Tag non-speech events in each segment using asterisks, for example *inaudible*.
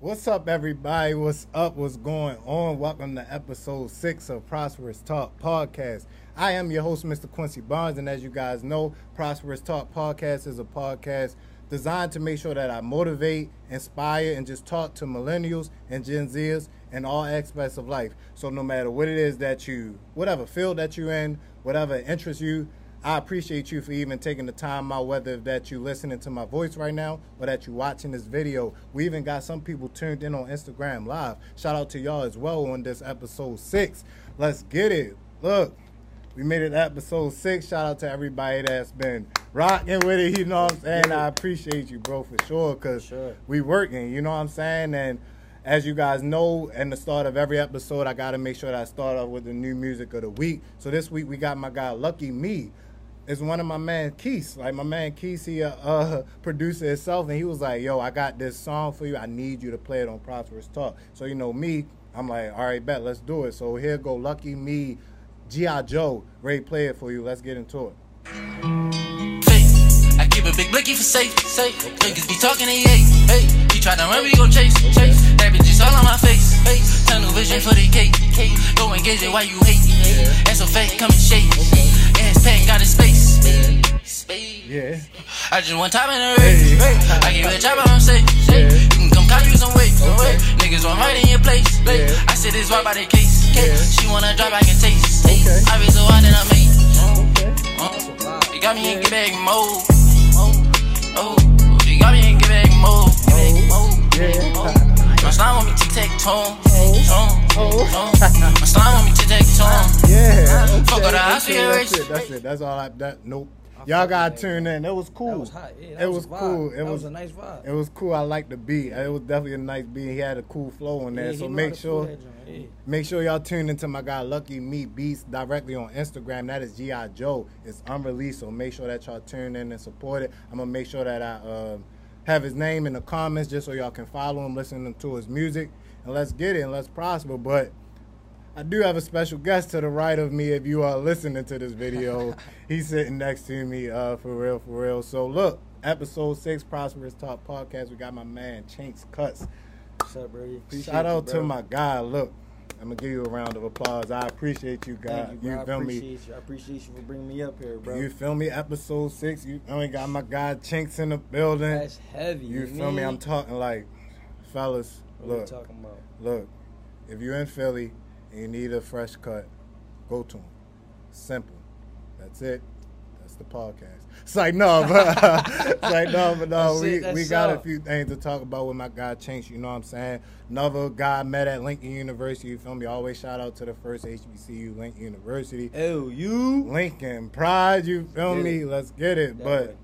What's up, everybody? What's up? What's going on? Welcome to episode six of Prosperous Talk Podcast. I am your host, Mr. Quincy Barnes, and as you guys know, Prosperous Talk Podcast is a podcast designed to make sure that I motivate, inspire, and just talk to millennials and Gen Zers in all aspects of life. So no matter what it is that you, whatever field that you're in, whatever interests you, I appreciate you for even taking the time out, whether that you listening to my voice right now or that you watching this video. We even got some people tuned in on Instagram Live. Shout out to y'all as well on this episode six. Let's get it. Look, we made it episode six. Shout out to everybody that's been rocking with it. You know what I'm saying? I appreciate you, bro, for sure, because Sure. we working. You know what I'm saying? And as you guys know, in the start of every episode, I got to make sure that I start off with the new music of the week. So this week we got my guy Lucky Me. It's one of my man Keith. Like my man Keith, he a uh, producer himself, and he was like, "Yo, I got this song for you. I need you to play it on Prosperous Talk." So you know me, I'm like, "All right, bet, let's do it." So here go Lucky Me, G.I. Joe, Ray, play it for you. Let's get into it. fake. I keep a big blicky for safe, safe. Niggas be talking, they hate, hey. You try to run, we gon' chase, chase. That bitch is all on my face, face. Tunnel vision for the cake, cake. Go get it while you hate. That's a fake, come and shake. Yeah, got his space. Yeah. I just want top in the race. I give it a chopper on safe. You can come call you some weight. Niggas want right in your place. I said this right by the case. She wanna drop, I can taste. I be so hot that I make. Uh, you got me in get back mode. Oh, you got me in get back mode. My slime want me to take tone. My slime want me to take tone. Yeah. Fuck all the That's high it, that's it. That's it. That's all I. That nope. I Y'all gotta that, tune in. It was cool. That was hot. Yeah, that it was, was a cool. It that was was a nice vibe. It was cool. I liked the beat. It was definitely a nice beat. He had a cool flow in there. Yeah, so he know how make sure flow yeah. make sure y'all tune into my guy Lucky Me Beats directly on Instagram. That is G.I. Joe. It's unreleased, so make sure that y'all tune in and support it. I'm gonna make sure that I uh, have his name in the comments just so y'all can follow him, listen to his music, and let's get it and let's prosper. But I do have a special guest to the right of me if you are listening to this video. *laughs* He's sitting next to me, uh, for real, for real. So look, episode six, Prosperous Talk Podcast. We got my man Chinx Cutz. What's up, Brady? Appreciate Shout you, out to my guy. Look, I'm gonna give you a round of applause. I appreciate you, guy. Thank you. I feel me? you. I appreciate you for bringing me up here, bro. You feel me? Episode six. You only got my guy Chinx in the building. That's heavy. You feel me? I'm talking like, fellas. What Look, talking about? look. If you're in Philly and you need a fresh cut, go to him. Simple. That's it. That's the podcast. It's like no, but *laughs* it's like no, but no. That's we it, we got a few things to talk about with my guy Chinx. You know what I'm saying? Another guy met at Lincoln University. You feel me? Always shout out to the first HBCU, Lincoln University. Oh, you? Lincoln Pride. You feel me? Let's get it. That but way.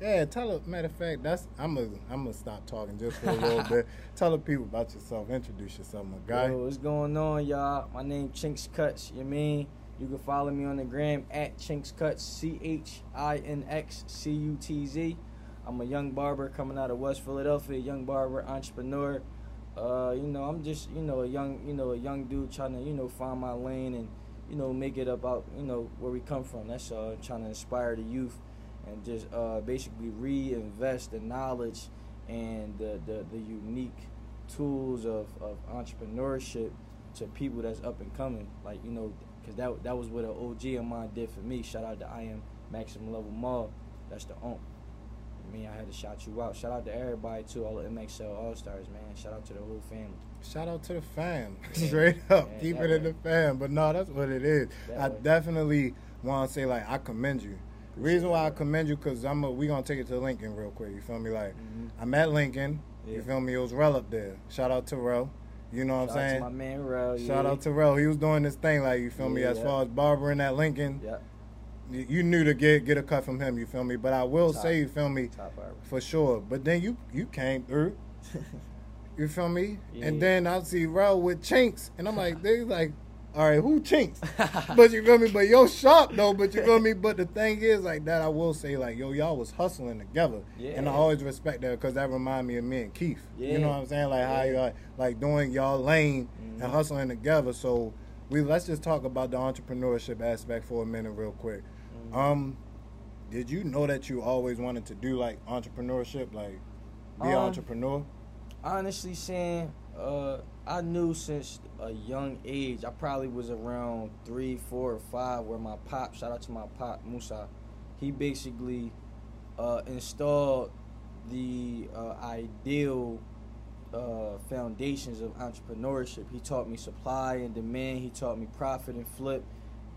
yeah, tell her. Matter of fact, that's I'm gonna I'm gonna stop talking just for a little *laughs* bit. Tell the people about yourself. Introduce yourself, my guy. Yo, what's going on, y'all? My name Chinx Cutz. You mean? You can follow me on the gram at Chinx Cutz. C H I N X C U T Z. I'm a young barber coming out of West Philadelphia. Young barber, entrepreneur. Uh, you know, I'm just you know a young you know a young dude trying to you know find my lane and you know make it about you know where we come from. That's all. trying to inspire the youth and just uh, basically reinvest the knowledge and the, the, the unique tools of, of entrepreneurship to people that's up and coming. Like, you know, because that, that was what an OG of mine did for me. Shout out to I Am Maximum Level Mob. That's the OMP. I mean, I had to shout you out. Shout out to everybody, too, all the MXL All Stars, man. Shout out to the whole family. Shout out to the fam. Yeah. *laughs* Straight up. Yeah, Keep that it in the fam. But no, that's what it is. That I way. definitely want to say, like, I commend you. The reason why I commend you, because I'm a, we going to take it to Lincoln real quick. You feel me? Like, Mhm. I'm at Lincoln. You feel me? It was Rel up there. Shout out to Rel. You know what Shout I'm saying? my man, Rel. Shout yeah. out to Rel. He was doing this thing, like, you feel me? As yeah. far as barbering at Lincoln, Yeah, you, knew to get get a cut from him, you feel me? But I will Top. say, you feel me? top barber. For sure. But then you you came through. *laughs* You feel me? And then I see Rel with Chinx, and I'm like, *laughs* they like, all right, who Chinx? but you feel me? But yo, sharp though. But you feel me? But the thing is, like that, I will say, like, yo, y'all was hustling together, and I always respect that because that remind me of me and Keith. You know what I'm saying? Like how y'all like doing y'all lane Mhm. and hustling together. So we let's just talk about the entrepreneurship aspect for a minute, real quick. Mhm. Um, did you know that you always wanted to do like entrepreneurship, like be an Um, entrepreneur? honestly saying, uh, I knew since a young age. I probably was around three, four, or five. Where my pop, shout out to my pop Musa, he basically uh, installed the uh, ideal uh, foundations of entrepreneurship. He taught me supply and demand. He taught me profit and flip.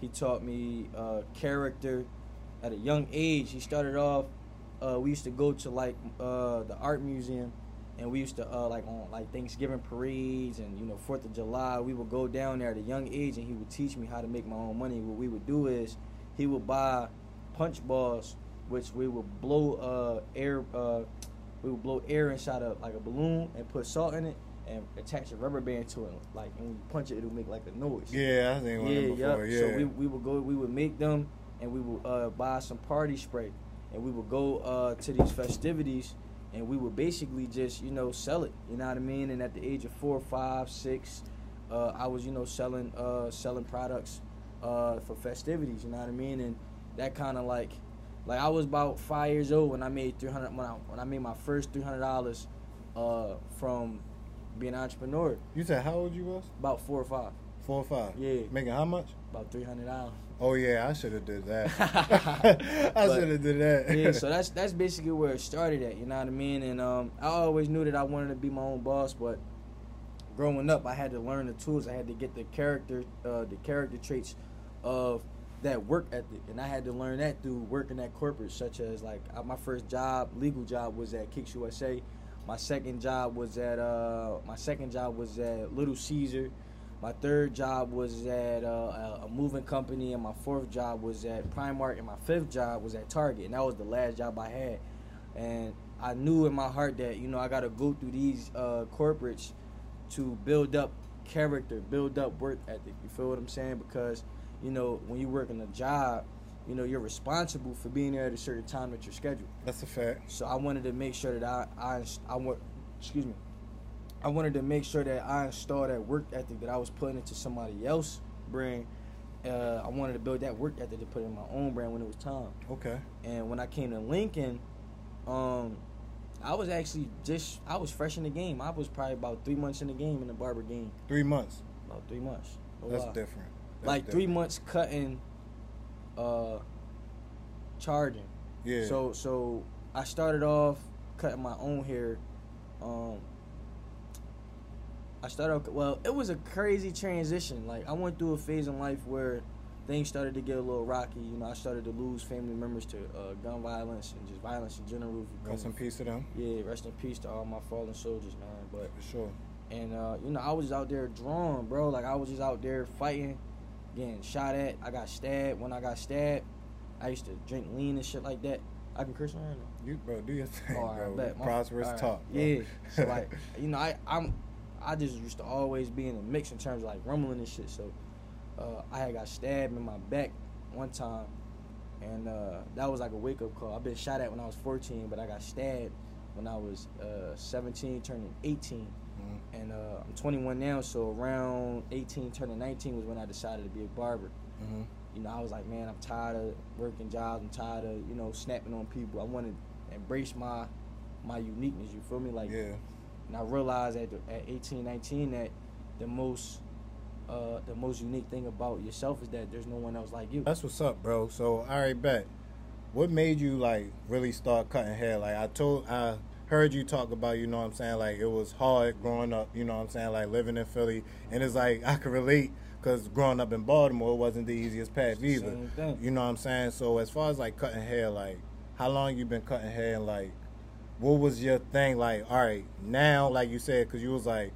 He taught me uh, character. At a young age, he started off. Uh, we used to go to like uh, the art museum, and we used to uh, like on like Thanksgiving parades and you know Fourth of July. We would go down there at a young age, and he would teach me how to make my own money. What we would do is he would buy punch balls, which we would blow uh, air. Uh, we would blow air inside of like a balloon and put salt in it and attach a rubber band to it. Like and when you punch it, it'll make like a noise. Yeah, I think Yeah, before. yup. Yeah. So we, we would go, we would make them, and we would uh, buy some party spray, and we would go uh, to these festivities, and we would basically just you know sell it. You know what I mean? And at the age of four, five, six, uh, I was you know selling uh, selling products uh, for festivities. You know what I mean? And that kind of like, like I was about five years old when I made three hundred when I when I made my first three hundred dollars uh, from being an entrepreneur. you said how old you was? About four or five, Four or five. Yeah. Making how much? about three hundred dollars. Oh yeah, I should have did that. *laughs* *laughs* I should have did that. yeah, so that's that's basically where it started at. You know what I mean? And um, I always knew that I wanted to be my own boss, but growing up, I had to learn the tools. I had to get the character, uh, the character traits of that work ethic, and I had to learn that through working at corporate, such as like uh, my first job, legal job, was at Kicks USA. My second job was at uh, my second job was at Little Caesar. My third job was at uh, a, a moving company, and my fourth job was at Primark, and my fifth job was at Target, and that was the last job I had. And I knew in my heart that you know I got to go through these uh, corporates to build up character, build up work ethic. You feel what I'm saying? Because you know when you work in a job, you know you're responsible for being there at a certain time at your schedule. That's a fact. So I wanted to make sure that I I I want excuse me. I wanted to make sure that I installed that work ethic that I was putting into somebody else's brand. Uh, I wanted to build that work ethic to put in my own brand when it was time. Okay. And when I came to Lincoln, um, I was actually just I was fresh in the game. I was probably about three months in the game in the barber game. Three months. About three months. No That's lie. different. That's like three months cutting, uh, charging. Yeah. So so I started off cutting my own hair. Um, I started well, it was a crazy transition. Like I went through a phase in life where things started to get a little rocky. You know, I started to lose family members to uh, gun violence and just violence in general. Rest in peace to them. Yeah, rest in peace to all my fallen soldiers, man. But For sure. and uh, you know, I was out there drawn, bro. Like I was just out there fighting, getting shot at. I got stabbed. When I got stabbed, I used to drink lean and shit like that. I can curse now? You bro, do your thing, Oh, bro. Prosperous right. talk. Bro. Yeah. So *laughs* like, you know, I I'm I just used to always be in the mix in terms of like rumbling and shit. So uh, I had got stabbed in my back one time, and uh, that was like a wake up call. I've been shot at when I was 14, but I got stabbed when I was uh, 17, turning 18. Mhm. And uh, I'm 21 now, so around 18, turning 19 was when I decided to be a barber. Mhm. You know, I was like, man, I'm tired of working jobs. I'm tired of you know snapping on people. I want to embrace my my uniqueness. You feel me? Like, Yeah. And I realized at at 18, 19 that the most uh, the most unique thing about yourself is that there's no one else like you. That's what's up, bro. So, all right, bet. What made you like really start cutting hair? Like I told, I heard you talk about, you know what I'm saying? Like it was hard growing up, you know what I'm saying? Like living in Philly, and it's like *laughs* I can relate because growing up in Baltimore wasn't the easiest path either. You know what I'm saying? So as far as like cutting hair, like how long you been cutting hair? And, like what was your thing? Like all right, now like you said, because you was like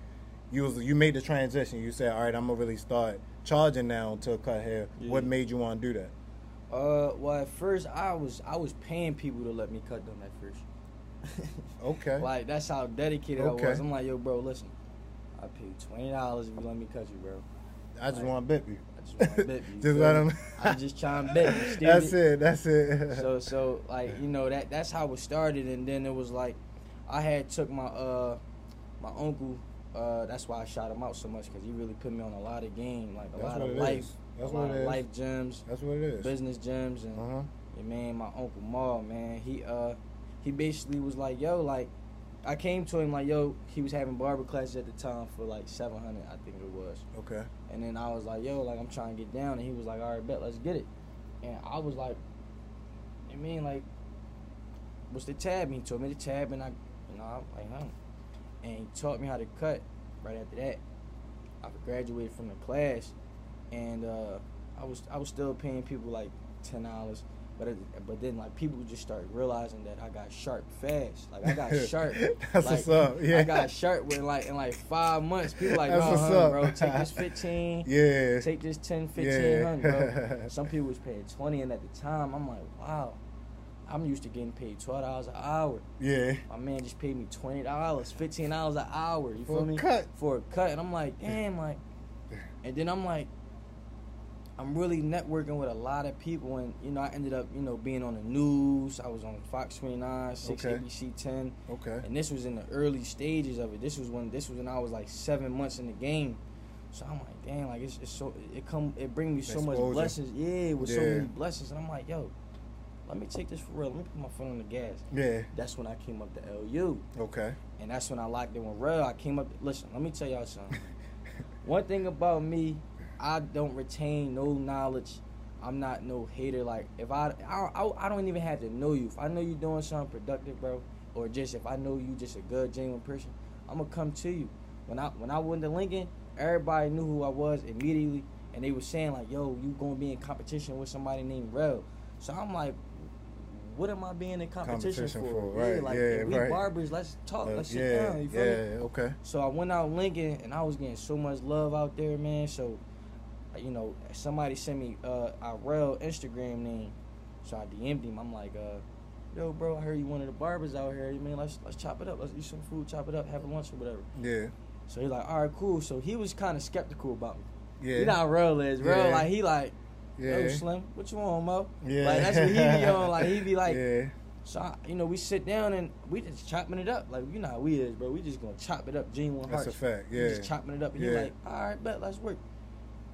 you was you made the transition. You said all right, I'm gonna really start charging now to cut hair. What made you want to do that? Uh, well, at first I was I was paying people to let me cut them at first. *laughs* Okay. Like that's how dedicated Okay. I was. I'm like, yo, bro, listen, I pay you twenty dollars if you let me cut you, bro. I just like- want to bit you. I just want to bet you. *laughs* just let him. I'm just trying to bet you. *laughs* That's it. That's it. *laughs* so so like you know that that's how it started and then it was like i had took my uh my uncle uh that's why i shot him out so much because he really put me on a lot of game like a That's lot of life is. That's a lot what it of is. life gems That's what it is. business gems and Uh huh. yeah, man my uncle Maul man he uh he basically was like yo like I came to him like, yo, he was having barber classes at the time for like seven hundred, I think it was. Okay. And then I was like, yo, like I'm trying to get down, and he was like, all right, bet, let's get it. And I was like, I mean, like, what's the tab? And he told me the tab, and I, you know, I'm like, huh. And he taught me how to cut. Right after that, I graduated from the class, and uh, I was I was still paying people like ten dollars. But it, but then like people just started realizing that I got sharp fast. Like I got *laughs* sharp. That's like, what's up. Yeah. I got sharp with like in like five months. People like, huh, up. bro, take this *laughs* fifteen. Yeah. Take this 10, Yeah. 1500, bro. *laughs* Some people was paying 20 and at the time I'm like, wow. I'm used to getting paid twelve dollars an hour. Yeah. My man just paid me twenty dollars, fifteen dollars an hour. You For feel a me? cut. For a cut. And I'm like, damn, like and then I'm like, I'm really networking with a lot of people and you know, I ended up, you know, being on the news. I was on Fox 29, 6 Okay. ABC 10. Okay. And this was in the early stages of it. This was when this was when I was like seven months in the game. So I'm like, damn, like it's, it's so it come it bring me so much blessings. Yeah, with so many blessings. And I'm like, yo, let me take this for real. Let me put my foot on the gas. Yeah. That's when I came up to LU. Okay. And that's when I locked in with Rel. I came up listen, let me tell y'all something. *laughs* One thing about me, I don't retain no knowledge. I'm not no hater. Like if I, I, I, I don't even have to know you. If I know you doing something productive, bro, or just if I know you just a good, genuine person, I'm gonna come to you. When I when I went to Lincoln, everybody knew who I was immediately, and they were saying like, "Yo, you gonna be in competition with somebody named Rel." So I'm like, "What am I being in competition, Competition for?" for, right, like yeah, we right. barbers, let's talk, let's sit yeah. down. You feel yeah. me? Okay. So I went out Lincoln and I was getting so much love out there, man. So, you know, somebody sent me uh, a real Instagram name. So I DM'd him. I'm like, uh, yo, bro, I heard you one of the barbers out here. You mean let's let's chop it up. Let's eat some food, chop it up, have a lunch or whatever. Yeah. So he's like, all right, cool. So he was kind of skeptical about me. Yeah. You know how Rel is, real. Yeah. Like he like, yeah. yo, Slim, what you want, Mo? Yeah. Like that's what he be on. Like he be like, yeah. so I, you know, we sit down and we just chopping it up. Like you know how we is, bro. We just gonna chop it up, genuine hearts. That's a fact. Yeah. We just chopping it up. And Yeah. like, all right, bet, let's work.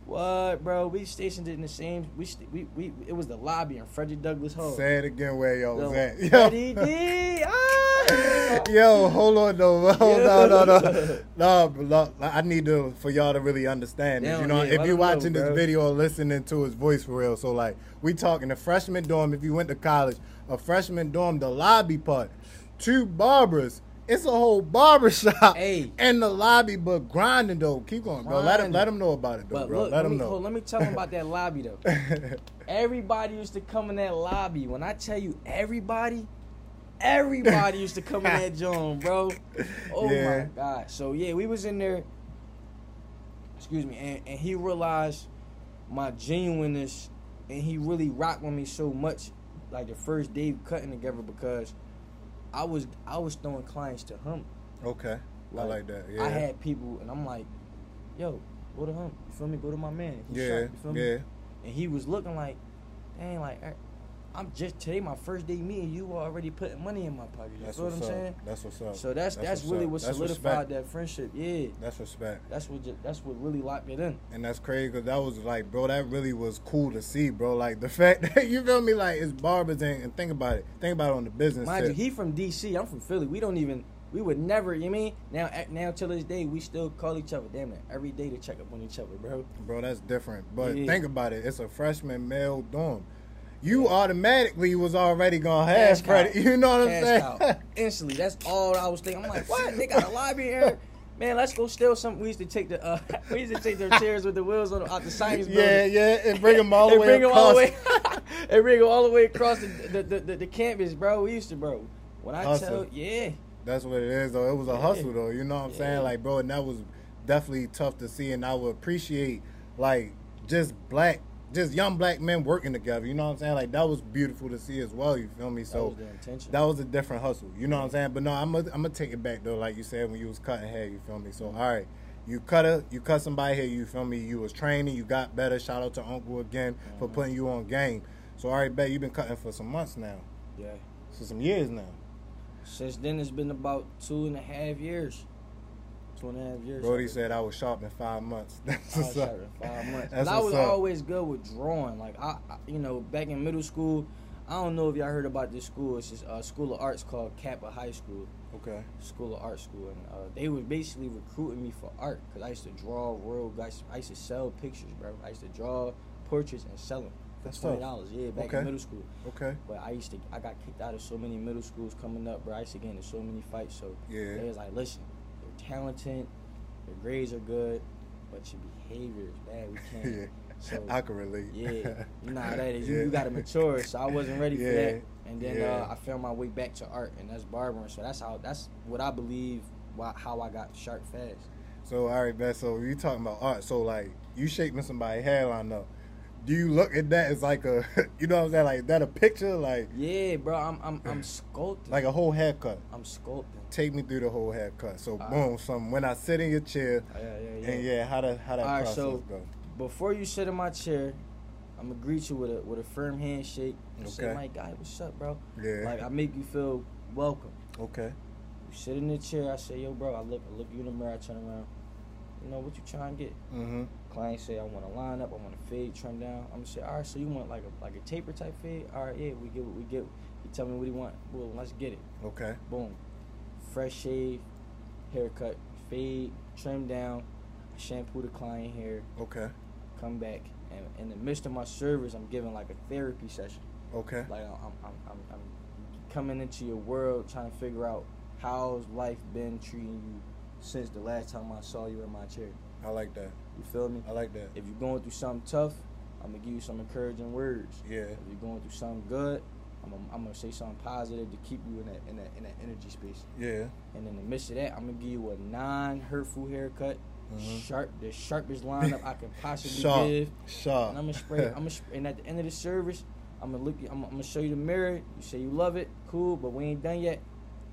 What, bro? We stationed it in the same. We st- we we. It was the lobby in Frederick Douglass Hall. Say it again where y'all was at. *laughs* Yo. Freddie D. Ah! Yo, hold on though. Hold *laughs* on, no, no, no, *laughs* no. I need to for y'all to really understand this. You know, yeah, if you're them know, watching this video or listening to his voice for real, so like we talking the freshman dorm. If you went to college, a freshman dorm, the lobby part, two barbers. It's a whole barber shop Hey. in the lobby, but grinding though. Keep going, bro. Let him let him know about it though, But bro. look, let let, him me, know. hold, let me tell him about that lobby though. *laughs* Everybody used to come in that lobby. When I tell you everybody, everybody used to come in that *laughs* joint, bro. Oh Yeah. my god. So yeah, we was in there. Excuse me, and, and he realized my genuineness, and he really rocked with me so much, like the first day cutting together because I was I was throwing clients to him. okay, I Like, like that. Yeah, I had people, and I'm like, yo, go to him. You feel me? Go to my man. He yeah, shot, you feel me? yeah. And he was looking like, dang, like, I- I'm just today my first day meeting you already putting money in my pocket. You That's feel what I'm up. saying? That's what's up. So that's that's, what's really up. what That's solidified respect. that friendship. Yeah, That's respect. that's what ju- that's what really locked it in. And that's crazy because that was like, bro, that really was cool to see, bro. Like the *laughs* fact that you feel me, like it's barbers and, and think about it, think about it on the business. Mind you, he from DC. I'm from Philly. We don't even. We would never. You mean now? Now till this day, we still call each other. Damn it, every day to check up on each other, bro. bro, that's different. But Yeah. think about it, it's a freshman male dorm. You automatically was already gonna Cash have credit. cow. *laughs* You know what I'm Cash saying? Instantly. That's all I was thinking. I'm like, what? They got a lobby here. *laughs* Man, let's go steal some. We used to take the uh, *laughs* we used to take their chairs with the wheels on out the science yeah, building. yeah, and bring them all the way bring them all the way, and bring them all the way across the the, the, the, the campus, bro. We used to, bro. When I Hustle. tell, yeah, That's what it is, though. It was a Yeah. hustle, though. You know what I'm Yeah. saying? Like, bro, and that was definitely tough to see. And I would appreciate, like, just black, just young black men working together. You know what I'm saying? Like, that was beautiful to see as well. You feel me? that So was the intention. that was a different hustle. You know what I'm saying? But no, I'm gonna I'm gonna take it back though, like you said when you was cutting hair. You feel me? So all right, you cut a you cut somebody here. You feel me? You was training. You got better. Shout out to Uncle again for Mhm. putting you on game. So all right, bet you've been cutting for some months now, yeah. for some years now. Since then, it's been about two and a half years. Two and a half years. Brody said I was sharp in five months. *laughs* That's I was sharp in five months. That's I was up. always good with drawing. Like I, I, you know, back in middle school, I don't know if y'all heard about this school. It's uh, school of arts called CAPA High School. Okay. School of Art School, and uh, they were basically recruiting me for art because I used to draw real guys. I used to sell pictures, bro. I used to draw portraits and sell them That's twenty dollars. Yeah, back Okay. in middle school. Okay. But I used to, I got kicked out of so many middle schools coming up, bro. I used to get into so many fights. So Yeah. they was like, listen, talented, your grades are good, but your behavior is bad. We can't. *laughs* yeah. So I can relate. yeah, you know how that is. You, Yeah. you got to mature. So I wasn't ready for that. And then yeah. uh, I found my way back to art, and that's barbering. So that's how. That's what I believe. Why, how I got sharp fast. So all right, man. So you talking about art? So like you shaping somebody's hairline up. Do you look at that as like a, *laughs* you know what I'm saying? Like that a picture, like Yeah, bro. I'm I'm I'm sculpting. like a whole haircut. I'm sculpting. Take me through the whole haircut. So All boom, some when I sit in your chair, Yeah, yeah, yeah. and yeah, how that how that All right, process so- go? Before you sit in my chair, I'm gonna greet you with a with a firm handshake. And say, Okay. my guy, what's up, bro? Yeah. Like I make you feel welcome. okay. You sit in the chair. I say, yo, bro. I look I look you in the mirror. I turn around. You know what you trying to get? Mm-hmm. Client say I want to line up, I want to fade, trim down. I'm gonna say, all right, so you want like a like a taper type fade? All right, yeah, we get what we get. You tell me what you want. Well, let's get it. Okay. Boom, fresh shave, haircut, fade, trim down, shampoo the client hair, Okay. come back, and in the midst of my service, I'm giving like a therapy session. Okay. Like I'm I'm I'm, I'm coming into your world, trying to figure out how's life been treating you since the last time I saw you in my chair. I like that. You feel me? I like that. If you're going through something tough, I'm gonna give you some encouraging words. Yeah. If you're going through something good, I'm gonna, I'm gonna say something positive to keep you in that in that in that energy space. Yeah. And in the midst of that, I'm gonna give you a non-hurtful haircut, Mhm. sharp, the sharpest lineup I can possibly *laughs* Sharp. give. Sharp. And I'm gonna spray. *laughs* I'm gonna. And at the end of the service, I'm gonna look. I'm, I'm gonna show you the mirror. You say you love it, cool, but we ain't done yet.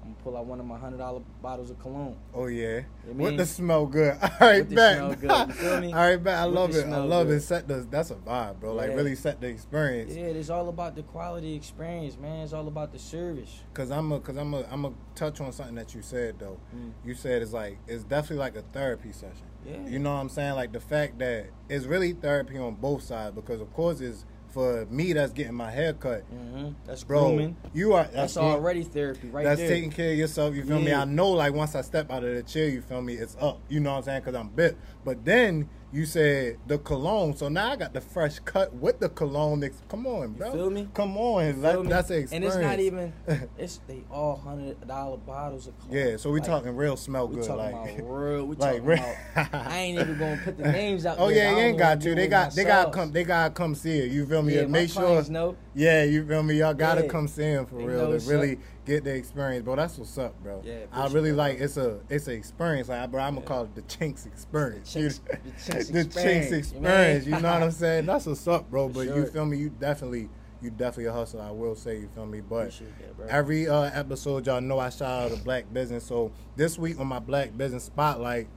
I'm gonna pull out one of my hundred dollar bottles of cologne. Oh yeah. You What the smell good. *laughs* All right, What back. good, you feel me? *laughs* All right, back. I What love it. I love good. it. Set the that's a vibe, bro. Like really set the experience. Yeah, it's all about the quality experience, man. It's all about the service. Cause I'm a, cause I'm a, I'm a touch on something that you said though. Mm. You said it's like it's definitely like a therapy session. Yeah. You know what I'm saying? Like the fact that it's really therapy on both sides because of course it's for me that's getting my hair cut. hmm That's Bro, grooming. you are That's, that's, already therapy right that's there. taking care of yourself. You feel me? Yeah. I know, like once I step out of the chair, you feel me? It's up. You know what I'm saying? Because I'm bit. But then you said the cologne, so now I got the fresh cut with the cologne. Ex- Come on, bro. feel me? Come on, You that, me? that's the And it's not even. *laughs* It's they all hundred dollar bottles of cologne. yeah. So we Like, talking real smell We good, talking like. about *laughs* real. We talking real- about. I ain't even gonna put the *laughs* names out. Oh, there. Oh yeah, you ain't got to. They got they gotta come they gotta come see it. You feel me? Yeah, make sure know. Yeah, you feel me? Y'all gotta Yeah. come see him for They real to really. Get the experience, bro. That's what's up, bro. Yeah, I really like bro. it's a it's an experience, like bro. I'm gonna Yeah. call it the Chinx experience. The Chinx- *laughs* the Chinx the experience, Chinx you experience. You mean? know what I'm *laughs* saying? That's what's up, bro. But you feel me? You definitely you definitely a hustler. I will say, you feel me? But that, every uh, episode, y'all know I shout out a black business. So this week on my black business spotlight,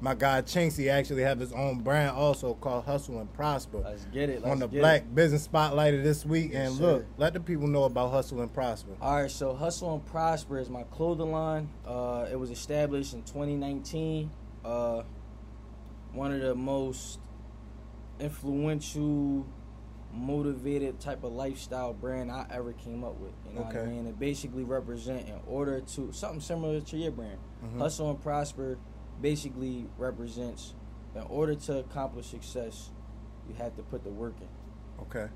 my guy Chinx, he actually have his own brand also called Hustle and Prosper. Let's get it. Let's on the black It. business spotlight this week, Yes, and sir. look, let the people know about Hustle and Prosper. All right, so Hustle and Prosper is my clothing line. Uh, it was established in 2019. Uh, one of the most influential, motivated type of lifestyle brand I ever came up with. You know what I Okay. mean? It basically represent in order to something similar to your brand. Mhm. Hustle and Prosper basically represents in order to accomplish success, you have to put the work in. Okay,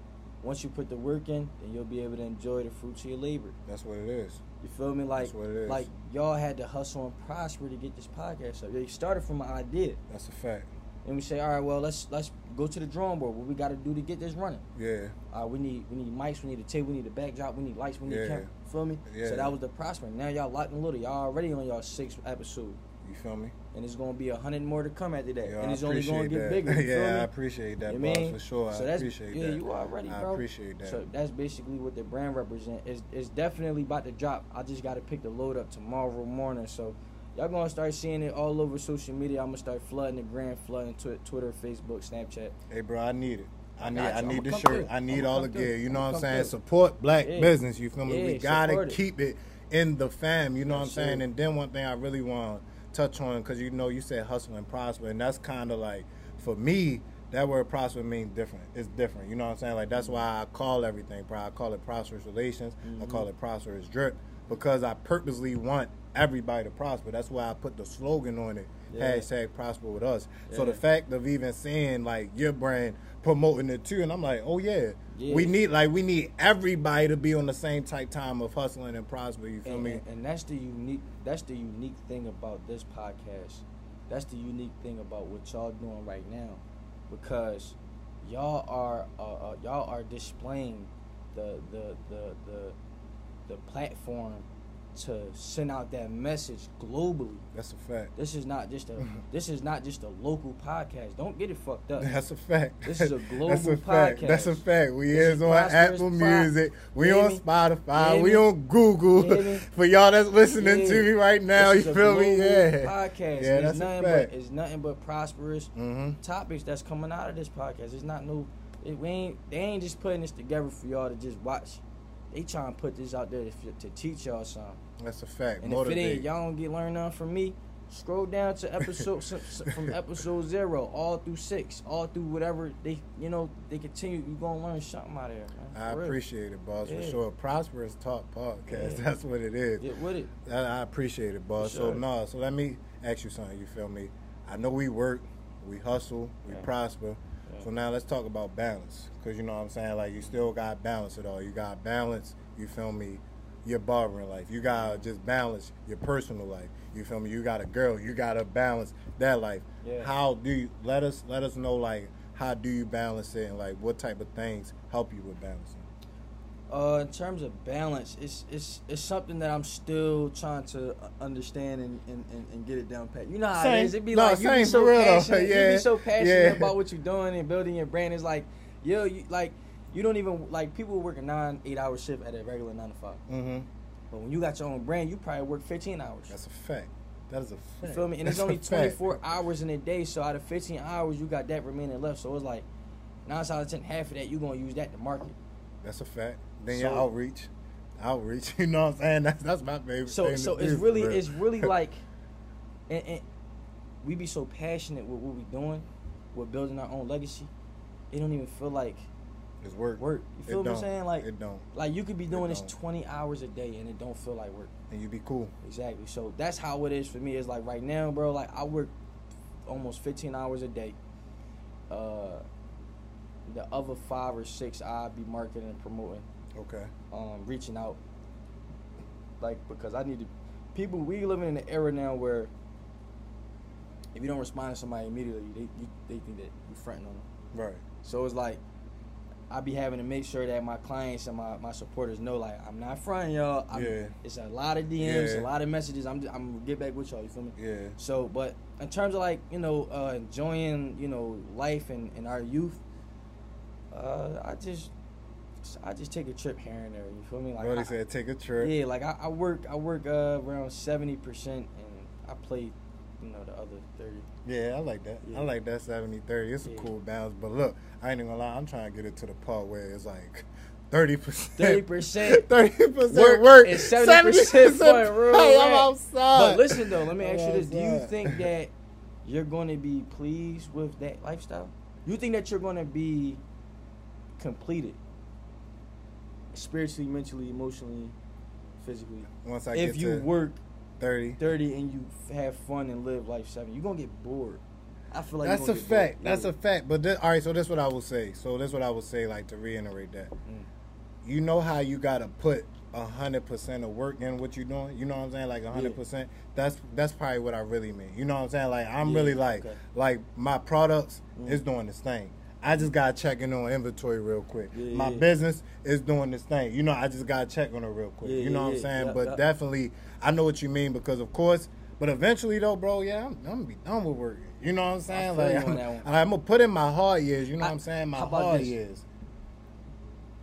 Once you put the work in, then you'll be able to enjoy the fruits of your labor. that's what it is. You feel me? Like, That's what it is. like y'all had to hustle and prosper to get this podcast up. It started from an idea, That's a fact. and we say, all right, well, let's let's go to the drawing board. What we got to do to get this running? Yeah, Uh, we need we need mics, we need a table, we need a backdrop, we need lights, we need Yeah. camera. Feel me? Yeah. So that was the prosper. Now y'all locked and loaded. Y'all already on y'all sixth episode, you feel me? and it's gonna be a hundred more to come after that, Yeah, and it's only gonna appreciate get that. bigger. *laughs* Yeah? I appreciate that, You boss, mean? for sure. So I that's appreciate yeah, that. you already, I bro. appreciate that. So that's basically what the brand represent. It's, it's definitely about to drop. I just got to pick the load up tomorrow morning. So y'all gonna start seeing it all over social media. I'm gonna start flooding the gram, flooding twi- Twitter, Facebook, Snapchat. Hey, bro, I need it. I I need, I need the shirt. through. I need all the gear. You know what I'm saying? through. Support black Yeah. business. You feel me? Yeah, we gotta it. keep it in the fam. You know what I'm saying? And then one thing I really want touch on because you know you said hustle and prosper, and that's kind of like for me. That word prosper means different. It's different. You know what I'm saying? Like that's why I call everything. Bro, I call it prosperous relations. I Mhm. call it prosperous drip because I purposely want everybody to prosper. That's why I put the slogan on it. Yeah. Hashtag prosper with us. So the fact of even seeing like your brand promoting it too, and I'm like, oh yeah, Yeah. we need like we need everybody to be on the same type time of hustling and prosper. You feel and, me? and, and that's the unique that's the unique thing about this podcast that's the unique thing about what y'all doing right now because y'all are uh, uh, y'all are displaying the the the the, the platform to send out that message globally That's a fact. this is not just a *laughs* this is not just a local podcast don't get it fucked up That's a fact. This is a *laughs* That's a global fact. That's a fact. We This is on Apple. Music. We on me? Spotify. We me? on Google. You hear me? *laughs* For y'all that's listening Yeah. to me right now, This you a feel me? Yeah. podcast Yeah, it's that's a nothing fact. but it's nothing but prosperous hmm topics that's coming out of this podcast. It's not no, it, we ain't they ain't just putting this together for y'all to just watch. They trying to put this out there to, to teach y'all something. That's a fact. And if it ain't, y'all don't get learn nothing from me. Scroll down to episode *laughs* from episode zero all through six, all through whatever they you know they continue. You gonna learn something out of there. Man, I real. appreciate it, boss, for Yeah. sure. Prosperous Talk Podcast. Yeah. That's what it is. Get with it. I, I appreciate it, boss. For So sure. no, so let me ask you something. You feel me? I know we work, we hustle, we Yeah. prosper. So now let's talk about balance, cause you know what I'm saying. Like you still got balance at all. You got balance. You feel me? Your barbering life. You gotta just balance your personal life. You feel me? You got a girl. You gotta balance that life. Yeah. How do you let us let us know like how do you balance it and like what type of things help you with balancing? Uh, in terms of balance, it's it's it's something that I'm still trying to understand and, and, and, and get it down pat. You know how Same. it is. It be No, like you be so passionate. You be so passionate Yeah. about what you're doing and building your brand. It's like, yo, you like you don't even like people work a nine eight hour shift at a regular nine to five. Mm-hmm. But when you got your own brand, you probably work 15 hours. That's a fact. That is a you fact. feel me? And it's only a fact. 24 hours in a day. So out of 15 hours, you got that remaining left. So it's like nine out of ten, half of that you gonna use that to market. That's a fact. Then your So- outreach, outreach. *laughs* You know what I'm saying? That's that's my favorite. so thing so it's really real. it's really *laughs* like and, and we be so passionate with what we doing with building our own legacy it don't even feel like it's work. work you It feel what i'm saying like it don't, like you could be doing this 20 hours a day and it don't feel like work and you be cool. exactly so that's how it is for me it's like right now bro like i work almost 15 hours a day uh the other five or six i be marketing and promoting Okay. um, reaching out, like because I need to. People, we living in an era now where if you don't respond to somebody immediately, they you, they think that you're fronting on them. Right. So it's like I be having to make sure that my clients and my, my supporters know like I'm not fronting y'all. I'm, Yeah. It's a lot of DMs, Yeah. a lot of messages. I'm I'm gonna get back with y'all. You feel me? Yeah. So, but in terms of like you know uh, enjoying you know life and, and our youth, uh, I just I just take a trip here and there. You feel me? Like Brody I- said, take a trip. yeah, like I, I work I work uh, around seventy percent and I play you know the other thirty. Yeah, I like that. Yeah. I like that 70 30. It's a cool balance. But look, I ain't even gonna lie, I'm trying to get it to the part where it's like 30%. 30%. 30% Work work. and 70% play. Real Hey, *laughs* I'm outside. But listen though, let me ask you this: Do you think *laughs* that you're going to be pleased with that lifestyle? You think that you're going to be completed spiritually, mentally, emotionally, physically Once I if get you to work 30, 30 and you f- have fun and live life seven? You're gonna get bored. I feel like that's a you're gonna get bored. fact. That's a fact. But this, all right, so this what I will say. So this what I will say, like to reiterate that. Mm. You know how you gotta put a hundred percent of work in what you're doing. You know what I'm saying? Like a hundred percent. That's that's probably what I really mean. You know what I'm saying? Like I'm Yeah, really like okay. like my products Mm. is doing this thing. I just gotta check on inventory real quick. Yeah, my yeah. business is doing this thing. You know, I just gotta check on it real quick. Yeah, you know what I'm saying? Yep, but yep. definitely, I know what you mean because of course. But eventually, though, bro, yeah, I'm, I'm gonna be done with working. You know what I'm saying? Like, I'm. I'm gonna put in my hard years. You know I- what I'm saying? My hard this? years.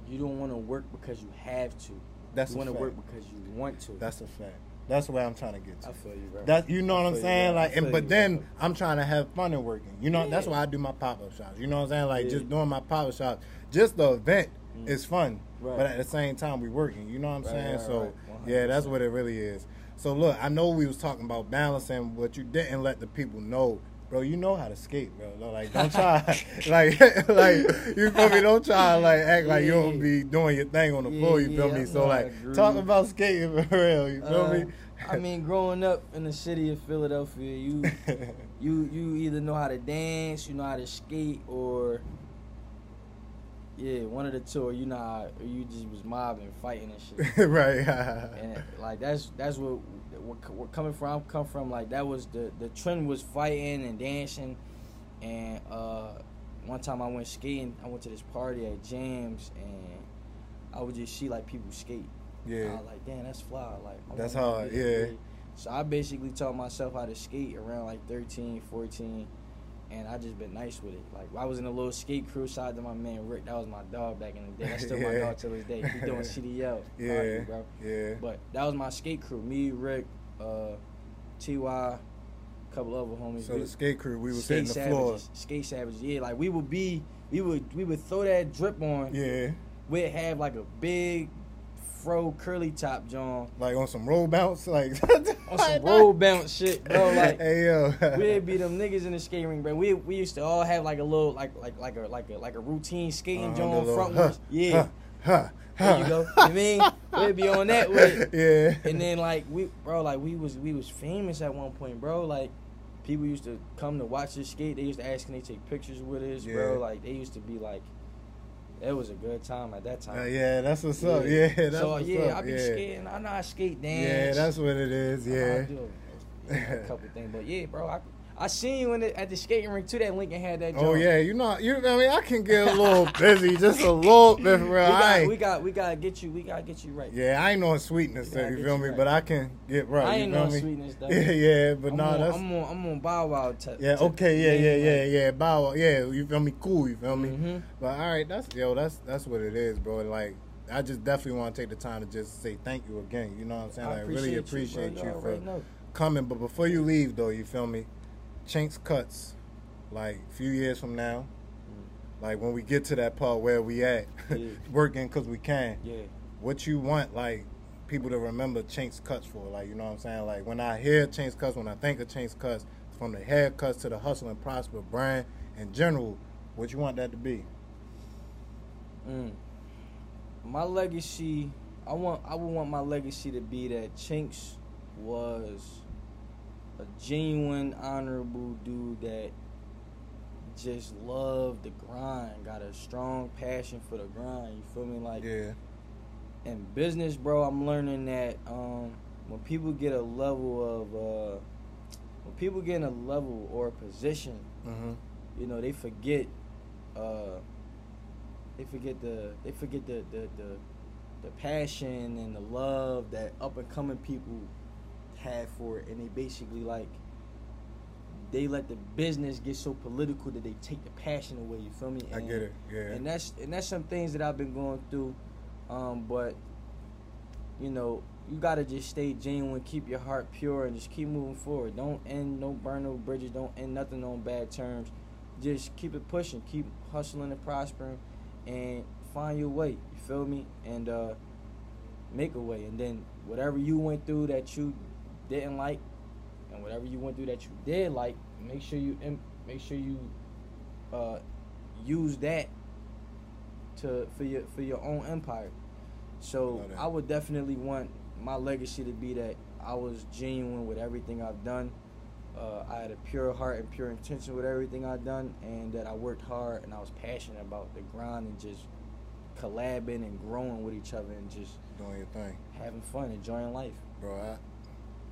You don't want to work because you have to. That's you want to work because you want to. That's a fact. That's what I'm trying to get to. I feel you, bro. That you know what I'm feel you, saying? Like, and but you, then bro. I'm trying to have fun and working. You know, that's why I do my pop up shops. You know what I'm saying? Like, Yeah. just doing my pop up shops. Just the event Mm. is fun, Right. but at the same time we working. You know what I'm Right, saying? right, so yeah, that's what it really is. So look, I know we was talking about balancing, but you didn't let the people know bro, you know how to skate, bro. Like, don't try, *laughs* *laughs* like, like you feel me? Don't try like act like you don't be doing your thing on the Yeah, floor. You feel yeah, me? So like, talk about skating *laughs* for real. You feel Uh, me? I mean, growing up in the city of Philadelphia, you you you either know how to dance, you know how to skate, or yeah, one of the two, or you know, or you just was mobbing, fighting and shit. *laughs* right. *laughs* and like that's that's what what we're coming from. Come from like that was the the trend was fighting and dancing, and uh, one time I went skating. I went to this party at James, and I would just see like people skate. I yeah. was like, damn, that's fly. Like I That's hard, yeah. it. So I basically taught myself how to skate around like 13, 14, and I just been nice with it. Like I was in a little skate crew. Shout out to my man Rick. That was my dog back in the day. That's still my *laughs* dog till this day. He doing *laughs* CDL. Yeah. party, bro. Yeah. But that was my skate crew. Me, Rick, uh, Ty, couple other homies. So We- the skate crew, we was skate hitting the floor. savages. Skate savages. Yeah, like we would be, we would we would throw that drip on. Yeah. We'd have like a big fro curly top John Like on some roll bounce, like *laughs* on some roll bounce shit, bro. *laughs* Like hey yo, we'd be them niggas in the skating ring, bro. We we used to all have like a little like like like a like a like a routine skating Uh-huh, John frontwards. huh, Yeah. huh, There you go. You mean we'd be on that with *laughs* yeah. And then like we bro, like we was we was famous at one point, bro. Like people used to come to watch us skate. They used to ask can they take pictures with us, Yeah. bro. Like they used to be like it was a good time at that time. Uh, yeah, that's what's up. Yeah, that's so what's yeah, up. I be yeah. skating. I know I skate dance. Yeah, that's what it is. I know how Yeah. do a, a couple *laughs* things, but yeah, bro. I I seen you in the, at the skating rink too. That Lincoln had that. Oh yeah, you know, you. I mean, I can get a little busy, just a little bit, *laughs* bro. We got, we got we gotta get you. We gotta get you right. yeah, I ain't no sweetness, We gotta you feel you me? right. But I can get right. I you ain't feel no me? sweetness though. *laughs* Yeah, yeah, but I'm no, on, that's I'm on I'm on Bow Wow. T- yeah, okay, yeah, yeah, like- yeah, yeah. Bow, Wow, yeah, you feel me? Cool, you feel me? Mhm. But all right, that's yo, that's that's what it is, bro. Like, I just definitely want to take the time to just say thank you again. You know what I'm saying? I Like, really you, appreciate bro. you, for coming. But before you leave, though, you feel me? Chinx Cutz, like a few years from now, like when we get to that part where we at, Mm. *laughs* Yeah. working because we can. Yeah. What you want, like people to remember Chinx Cutz for, like you know what I'm saying? Like when I hear Chinx Cutz, when I think of Chinx Cutz, from the haircuts to the hustle and prosper brand in general, what you want that to be? Mm. My legacy, I want, I would want my legacy to be that Chinx was a genuine, honorable dude that just loved the grind, got a strong passion for the grind. You feel me? Like Yeah, in business, bro, I'm learning that um, when people get a level of, uh, when people get in a level or a position mm-hmm. you know they forget uh they forget the they forget the the the, the passion and the love that up and coming people have for it and they basically like they let the business get so political that they take the passion away you feel me I get it. Yeah, and that's and that's some things that I've been going through. Um, but you know, you gotta just stay genuine, keep your heart pure, and just keep moving forward. Don't end, don't burn no bridges, don't end nothing on bad terms. Just keep it pushing, keep hustling and prospering, and find your way. You feel me? And uh, make a way. And then whatever you went through that you didn't like, and whatever you went through that you did like, make sure you make sure you uh, use that to for your for your own empire. So. I would definitely want my legacy to be that I was genuine with everything I've done. Uh, I had a pure heart and pure intention with everything I've done, and that I worked hard and I was passionate about the grind and just collabing and growing with each other and just doing your thing. having fun, enjoying life. bro. I,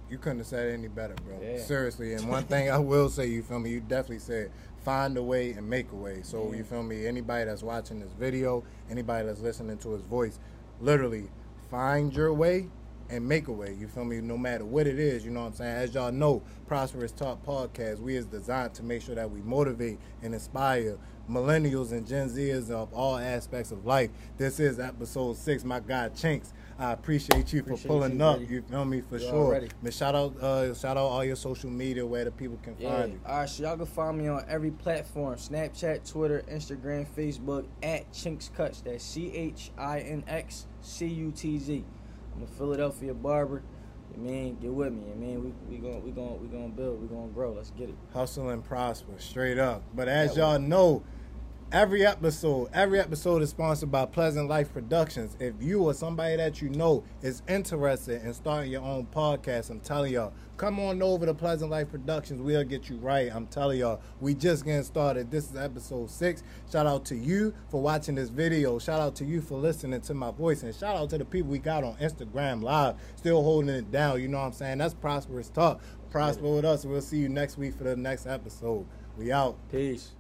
you couldn't have said it any better, bro. Yeah. Seriously. And one *laughs* thing I will say, you feel me? You definitely said find a way and make a way. So you feel me? Anybody that's watching this video, anybody that's listening to his voice, literally find your way and make a way. You feel me? No matter what it is, you know what I'm saying? As y'all know, Prosperous Talk Podcast, we is designed to make sure that we motivate and inspire millennials and Gen Zers of all aspects of life. This is episode six. My guy Chinx. I appreciate you Appreciate for pulling you, up. buddy. You feel me for You sure. Man, shout out, uh, shout out all your social media where the people can Yeah. find you. All right, so y'all can find me on every platform: Snapchat, Twitter, Instagram, Facebook at Chinx Cutz. That's C H I N X C U T Z. I'm a Philadelphia barber. I mean, get with me. I mean, we we going we going we going to build. We going to grow. Let's get it. Hustle and prosper, straight up. But as Yeah, y'all know, every episode, every episode is sponsored by Pleasant Life Productions. If you or somebody that you know is interested in starting your own podcast, I'm telling y'all, come on over to Pleasant Life Productions. We'll get you right. I'm telling y'all, we just getting started. This is episode six. Shout out to you for watching this video. Shout out to you for listening to my voice, and shout out to the people we got on Instagram Live, still holding it down. You know what I'm saying? That's prosperous talk. Prosper with us. We'll see you next week for the next episode. We out. Peace.